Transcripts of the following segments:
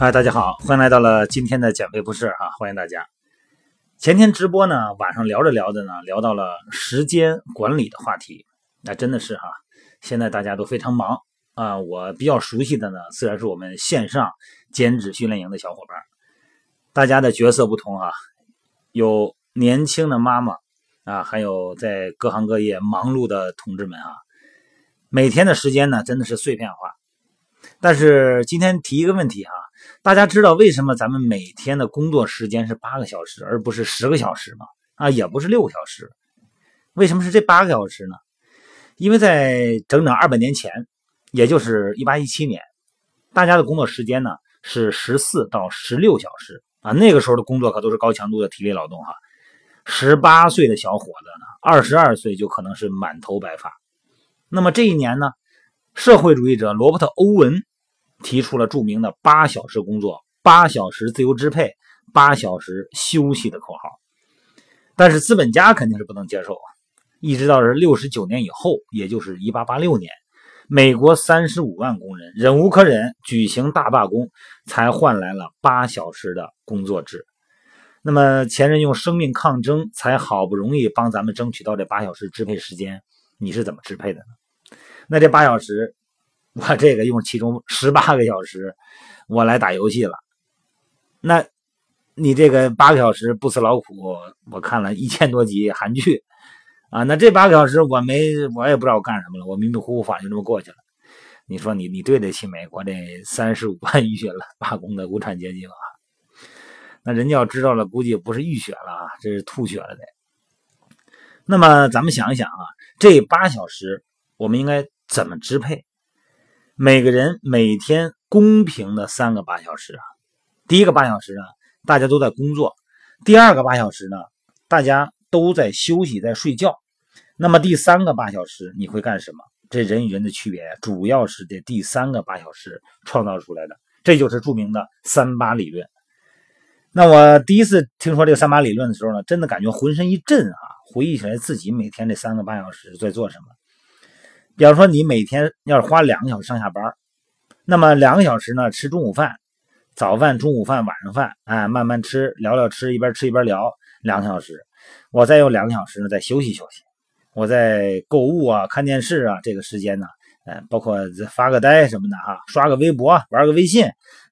嗨，大家好，欢迎来到了今天的减肥不是哈，欢迎大家。前天直播呢，晚上聊着聊着呢，聊到了时间管理的话题，那真的是哈，现在大家都非常忙啊。我比较熟悉的呢，自然是我们线上减脂训练营的小伙伴，大家的角色不同啊，有年轻的妈妈啊，还有在各行各业忙碌的同志们啊，每天的时间呢，真的是碎片化。但是今天提一个问题哈，大家知道为什么咱们每天的工作时间是八个小时，而不是十个小时吗？啊，也不是六个小时，为什么是这八个小时呢？因为在整整二百年前，也就是一八一七年，大家的工作时间呢是十四到十六小时啊。那个时候的工作可都是高强度的体力劳动哈。十八岁的小伙子呢，二十二岁就可能是满头白发。那么这一年呢，社会主义者罗伯特·欧文。提出了著名的八小时工作、八小时自由支配、八小时休息的口号，但是资本家肯定是不能接受啊！一直到是六十九年以后，也就是一八八六年，美国三十五万工人忍无可忍，举行大罢工，才换来了八小时的工作制。那么前人用生命抗争，才好不容易帮咱们争取到这八小时支配时间，你是怎么支配的呢？那这八小时？我这个用其中十八个小时，我来打游戏了。那，你这个八个小时不辞劳苦，我看了一千多集韩剧啊。那这八个小时我没，我也不知道我干什么了，我迷迷糊糊反正这么过去了。你说你你对得起美国这三十五万浴血了罢工的无产阶级吗？那人家要知道了，估计不是浴血了啊，这是吐血了得。那么咱们想一想啊，这八小时我们应该怎么支配？每个人每天公平的三个八小时啊，第一个八小时呢，大家都在工作；第二个八小时呢，大家都在休息，在睡觉。那么第三个八小时你会干什么？这人与人的区别主要是这第三个八小时创造出来的，这就是著名的三八理论。那我第一次听说这个三八理论的时候呢，真的感觉浑身一震啊！回忆起来自己每天这三个八小时在做什么。比方说，你每天要是花两个小时上下班，那么两个小时呢吃中午饭、早饭、中午饭、晚上饭，哎，慢慢吃，聊聊吃，一边吃一边聊，两个小时。我再用两个小时呢再休息休息，我在购物啊、看电视啊，这个时间呢，呃，包括发个呆什么的哈，刷个微博、玩个微信，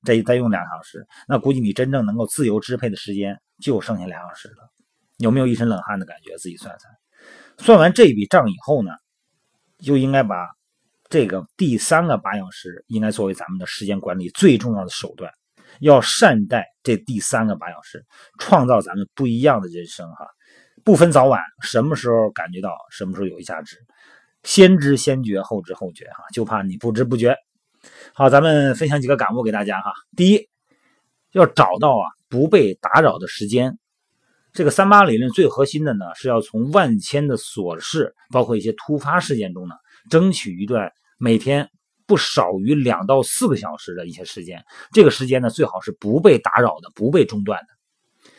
这再用两个小时，那估计你真正能够自由支配的时间就剩下两小时了。有没有一身冷汗的感觉？自己算算。算完这笔账以后呢？就应该把这个第三个八小时应该作为咱们的时间管理最重要的手段，要善待这第三个八小时，创造咱们不一样的人生哈。不分早晚，什么时候感觉到，什么时候有价值，先知先觉，后知后觉哈，就怕你不知不觉。好，咱们分享几个感悟给大家哈。第一，要找到啊不被打扰的时间。这个三八理论最核心的呢，是要从万千的琐事，包括一些突发事件中呢，争取一段每天不少于两到四个小时的一些时间。这个时间呢，最好是不被打扰的，不被中断的。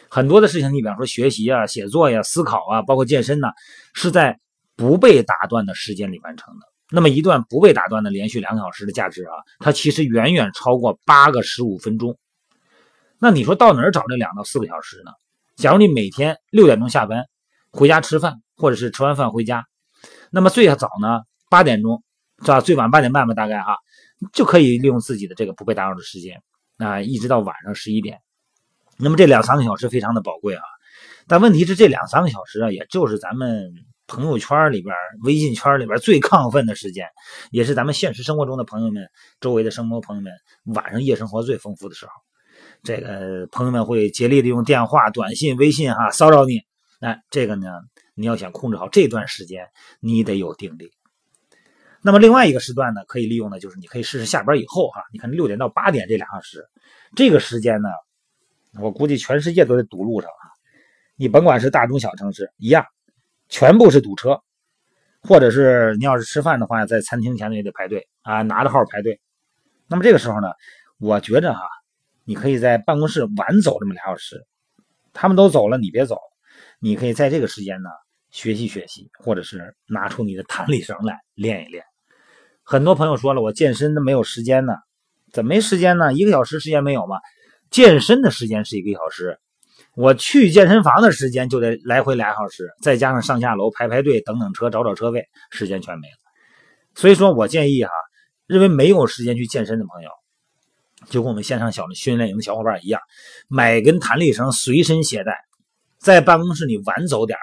很多的事情，你比方说学习啊、写作呀、思考啊，包括健身呢，是在不被打断的时间里完成的。那么一段不被打断的连续两个小时的价值啊，它其实远远超过八个十五分钟。那你说到哪儿找这两到四个小时呢？假如你每天六点钟下班，回家吃饭，或者是吃完饭回家，那么最早呢八点钟，是吧？最晚八点半吧，大概哈，就可以利用自己的这个不被打扰的时间啊，一直到晚上十一点。那么这两三个小时非常的宝贵啊。但问题是这两三个小时啊，也就是咱们朋友圈里边、微信圈里边最亢奋的时间，也是咱们现实生活中的朋友们、周围的生活朋友们晚上夜生活最丰富的时候。这个朋友们会竭力的用电话、短信、微信哈骚扰你，那这个呢，你要想控制好这段时间，你得有定力。那么另外一个时段呢，可以利用的就是你可以试试下班以后哈，你看六点到八点这两小时，这个时间呢，我估计全世界都在堵路上啊。你甭管是大中小城市一样，全部是堵车，或者是你要是吃饭的话，在餐厅前头也得排队啊，拿着号排队。那么这个时候呢，我觉着哈。你可以在办公室晚走这么俩小时，他们都走了，你别走。你可以在这个时间呢学习学习，或者是拿出你的弹力绳来练一练。很多朋友说了，我健身都没有时间呢，怎么没时间呢？一个小时时间没有吗？健身的时间是一个小时，我去健身房的时间就得来回俩小时，再加上上下楼排排队、等等车、找找车位，时间全没了。所以说我建议哈，认为没有时间去健身的朋友，就跟我们线上小的训练营的小伙伴一样，买根弹力绳随身携带，在办公室你晚走点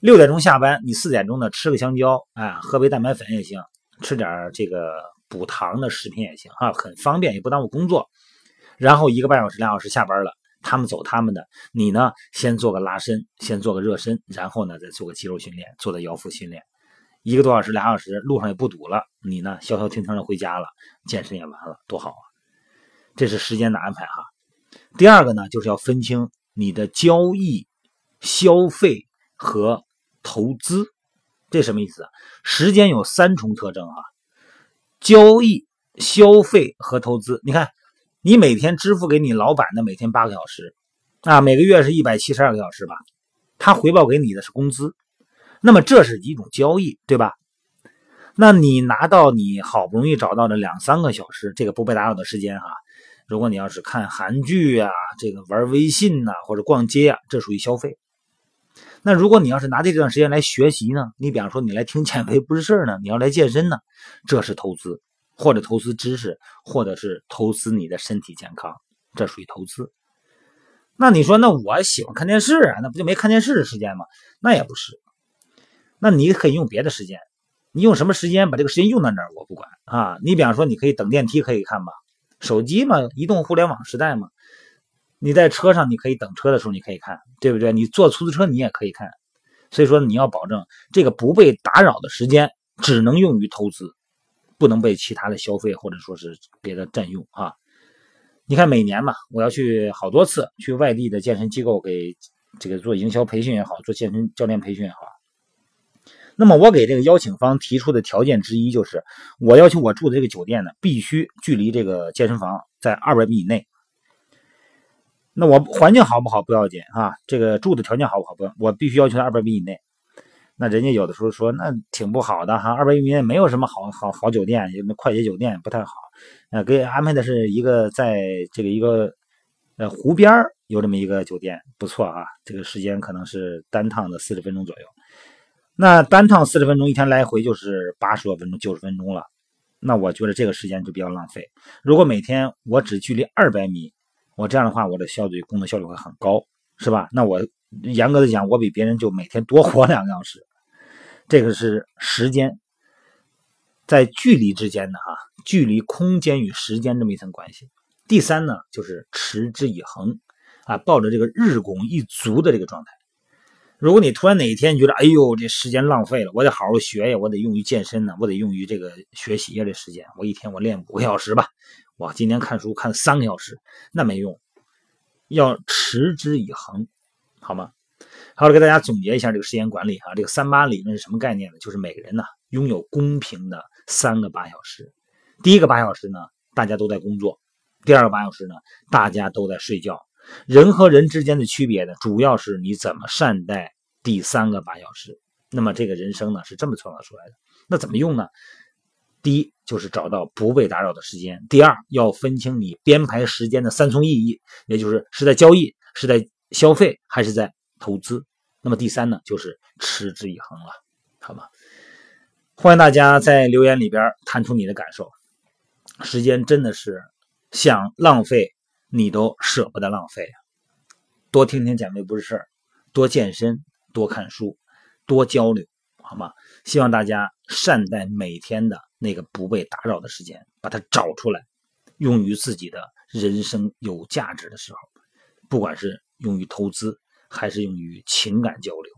六点钟下班，你四点钟呢吃个香蕉啊，喝杯蛋白粉也行，吃点这个补糖的食品也行啊，很方便，也不耽误工作。然后一个半小时、两小时下班了，他们走他们的，你呢先做个拉伸，先做个热身，然后呢再做个肌肉训练，做的腰腹训练，一个多小时、俩小时，路上也不堵了，你呢消消停停的回家了，健身也完了，多好啊！这是时间的安排哈。第二个呢，就是要分清你的交易、消费和投资，这什么意思啊？时间有三重特征啊，交易、消费和投资，你看。你每天支付给你老板的每天八个小时，啊，每个月是一百七十二个小时吧？他回报给你的是工资，那么这是一种交易，对吧？那你拿到你好不容易找到的两三个小时，这个不被打扰的时间哈，如果你要是看韩剧啊，这个玩微信呐，或者逛街啊，这属于消费。那如果你要是拿这段时间来学习呢？你比方说你来听减肥不是事儿呢，你要来健身呢，这是投资。或者投资知识，或者是投资你的身体健康，这属于投资。那你说，那我喜欢看电视啊，那不就没看电视的时间吗？那也不是。那你可以用别的时间，你用什么时间把这个时间用到哪儿，我不管啊。你比方说，你可以等电梯可以看吧，手机嘛，移动互联网时代嘛。你在车上你可以等车的时候你可以看，对不对？你坐出租车你也可以看。所以说你要保证这个不被打扰的时间，只能用于投资。不能被其他的消费或者说是别的占用啊！你看每年嘛，我要去好多次，去外地的健身机构给这个做营销培训也好，做健身教练培训也好。那么我给这个邀请方提出的条件之一就是，我要求我住的这个酒店呢，必须距离这个健身房在二百米以内。那我环境好不好不要紧啊，这个住的条件好不好不，我必须要求在二百米以内。那人家有的时候说那挺不好的哈，二百米内没有什么好好好酒店，什么快捷酒店不太好。呃，给安排的是一个在这个一个呃湖边有这么一个酒店，不错啊。这个时间可能是单趟的四十分钟左右。那单趟四十分钟，一天来回就是八十多分钟、九十分钟了。那我觉得这个时间就比较浪费。如果每天我只距离二百米，我这样的话，我的效率工作效率会很高，是吧？那我严格的讲，我比别人就每天多活两个小时。这个是时间在距离之间的哈，距离空间与时间这么一层关系。第三呢，就是持之以恒啊，抱着这个日拱一卒的这个状态。如果你突然哪一天觉得，哎呦，这时间浪费了，我得好好学呀，我得用于健身呢，我得用于这个学习呀，这时间我一天我练五个小时吧，我今天看书看三个小时，那没用，要持之以恒，好吗？好了，给大家总结一下这个时间管理啊。这个三八理论是什么概念呢？就是每个人呢拥有公平的三个八小时。第一个八小时呢，大家都在工作；第二个八小时呢，大家都在睡觉。人和人之间的区别呢，主要是你怎么善待第三个八小时。那么这个人生呢，是这么创造出来的。那怎么用呢？第一，就是找到不被打扰的时间；第二，要分清你编排时间的三重意义，也就是是在交易、是在消费，还是在投资。那么第三呢，就是持之以恒了，好吗？欢迎大家在留言里边谈出你的感受。时间真的是想浪费你都舍不得浪费啊！多听听减肥不是事儿，多健身，多看书，多交流，好吗？希望大家善待每天的那个不被打扰的时间，把它找出来，用于自己的人生有价值的时候，不管是用于投资。还是用于情感交流，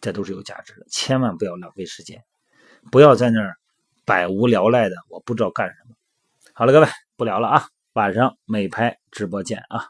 这都是有价值的。千万不要浪费时间，不要在那儿百无聊赖的，我不知道干什么。好了，各位不聊了啊，晚上美拍直播见啊。